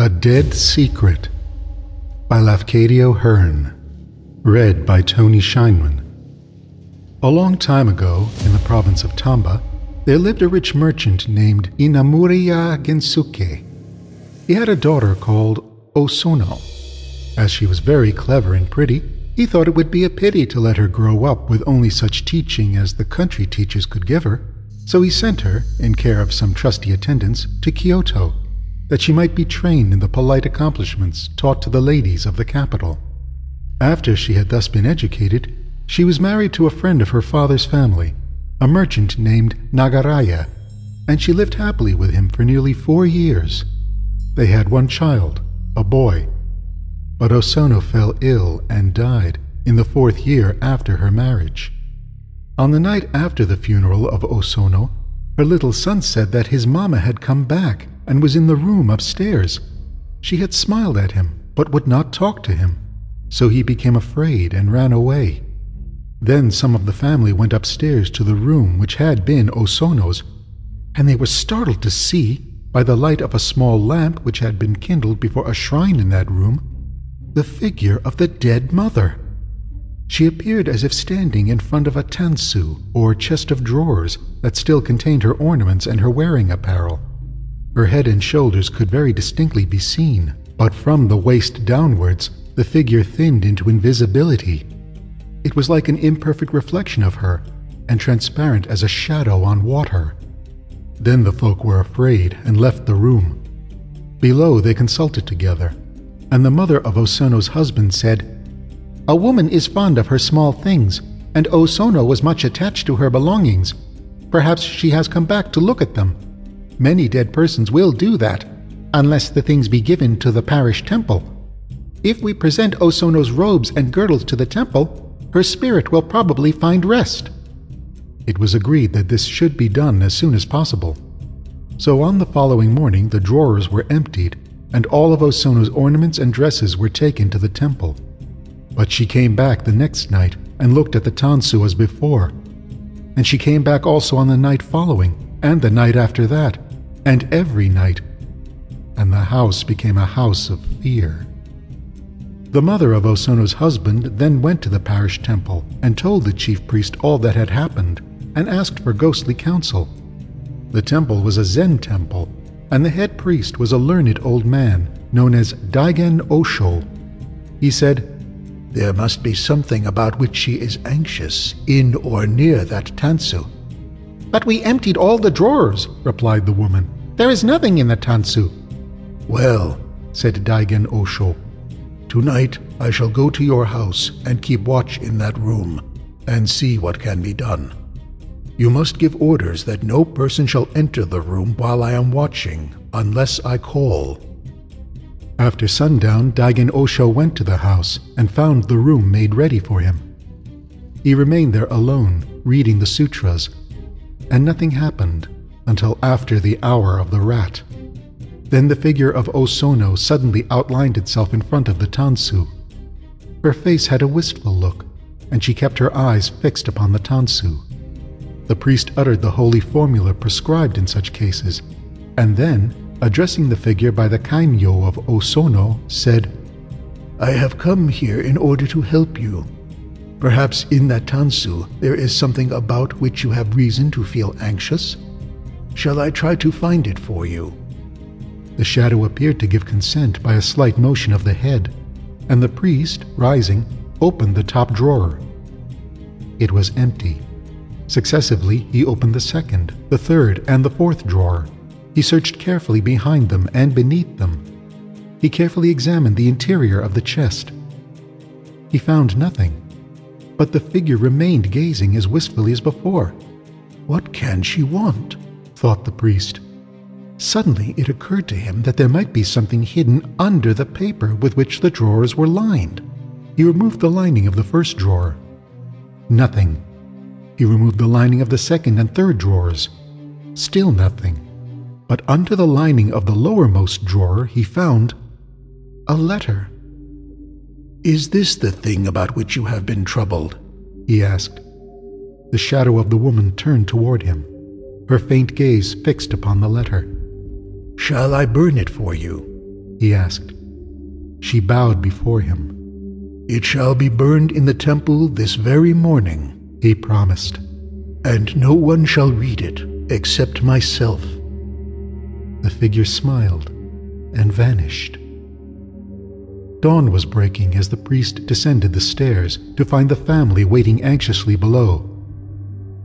A Dead Secret by Lafcadio Hearn. Read by Tony Scheinman. A long time ago, in the province of Tamba, there lived a rich merchant named Inamuraya Gensuke. He had a daughter called Osono. As she was very clever and pretty, he thought it would be a pity to let her grow up with only such teaching as the country teachers could give her, so he sent her, in care of some trusty attendants, to Kyoto that she might be trained in the polite accomplishments taught to the ladies of the capital. After she had thus been educated, she was married to a friend of her father's family, a merchant named Nagaraya, and she lived happily with him for nearly four years. They had one child, a boy. But Osono fell ill and died in the fourth year after her marriage. On the night after the funeral of Osono, her little son said that his mamma had come back and was in the room upstairs. She had smiled at him, but would not talk to him, so he became afraid and ran away. Then some of the family went upstairs to the room which had been Osono's, and they were startled to see, by the light of a small lamp which had been kindled before a shrine in that room, the figure of the dead mother. She appeared as if standing in front of a tansu, or chest of drawers, that still contained her ornaments and her wearing apparel. Her head and shoulders could very distinctly be seen, but from the waist downwards, the figure thinned into invisibility. It was like an imperfect reflection of her, and transparent as a shadow on water. Then the folk were afraid and left the room. Below they consulted together, and the mother of Osono's husband said, A woman is fond of her small things, and Osono was much attached to her belongings. Perhaps she has come back to look at them. Many dead persons will do that, unless the things be given to the parish temple. If we present Osono's robes and girdles to the temple, her spirit will probably find rest. It was agreed that this should be done as soon as possible. So on the following morning the drawers were emptied, and all of Osono's ornaments and dresses were taken to the temple. But she came back the next night and looked at the tansu as before. And she came back also on the night following, and the night after that, and every night, and the house became a house of fear. The mother of Osono's husband then went to the parish temple and told the chief priest all that had happened and asked for ghostly counsel. The temple was a Zen temple, and the head priest was a learned old man known as Daigen Osho. He said, There must be something about which she is anxious in or near that tansu. But we emptied all the drawers, replied the woman. There is nothing in the tansu. Well, said Daigen Osho, tonight I shall go to your house and keep watch in that room and see what can be done. You must give orders that no person shall enter the room while I am watching, unless I call. After sundown, Daigen Osho went to the house and found the room made ready for him. He remained there alone, reading the sutras and nothing happened until after the hour of the rat. Then the figure of Osono suddenly outlined itself in front of the Tansu. Her face had a wistful look, and she kept her eyes fixed upon the Tansu. The priest uttered the holy formula prescribed in such cases, and then, addressing the figure by the kaimyo of Osono, said, I have come here in order to help you. Perhaps in that tansu there is something about which you have reason to feel anxious? Shall I try to find it for you? The shadow appeared to give consent by a slight motion of the head, and the priest, rising, opened the top drawer. It was empty. Successively, he opened the second, the third, and the fourth drawer. He searched carefully behind them and beneath them. He carefully examined the interior of the chest. He found nothing but the figure remained gazing as wistfully as before. What can she want? thought the priest. Suddenly it occurred to him that there might be something hidden under the paper with which the drawers were lined. He removed the lining of the first drawer. Nothing. He removed the lining of the second and third drawers. Still nothing. But under the lining of the lowermost drawer he found a letter. Is this the thing about which you have been troubled? he asked. The shadow of the woman turned toward him, her faint gaze fixed upon the letter. Shall I burn it for you? he asked. She bowed before him. It shall be burned in the temple this very morning, he promised, and no one shall read it except myself. The figure smiled and vanished. Dawn was breaking as the priest descended the stairs to find the family waiting anxiously below.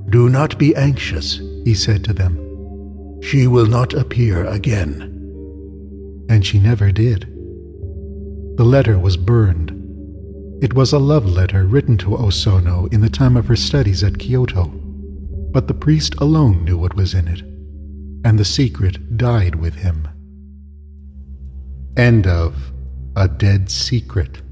Do not be anxious, he said to them. She will not appear again. And she never did. The letter was burned. It was a love letter written to Osono in the time of her studies at Kyoto, but the priest alone knew what was in it, and the secret died with him. End of A Dead Secret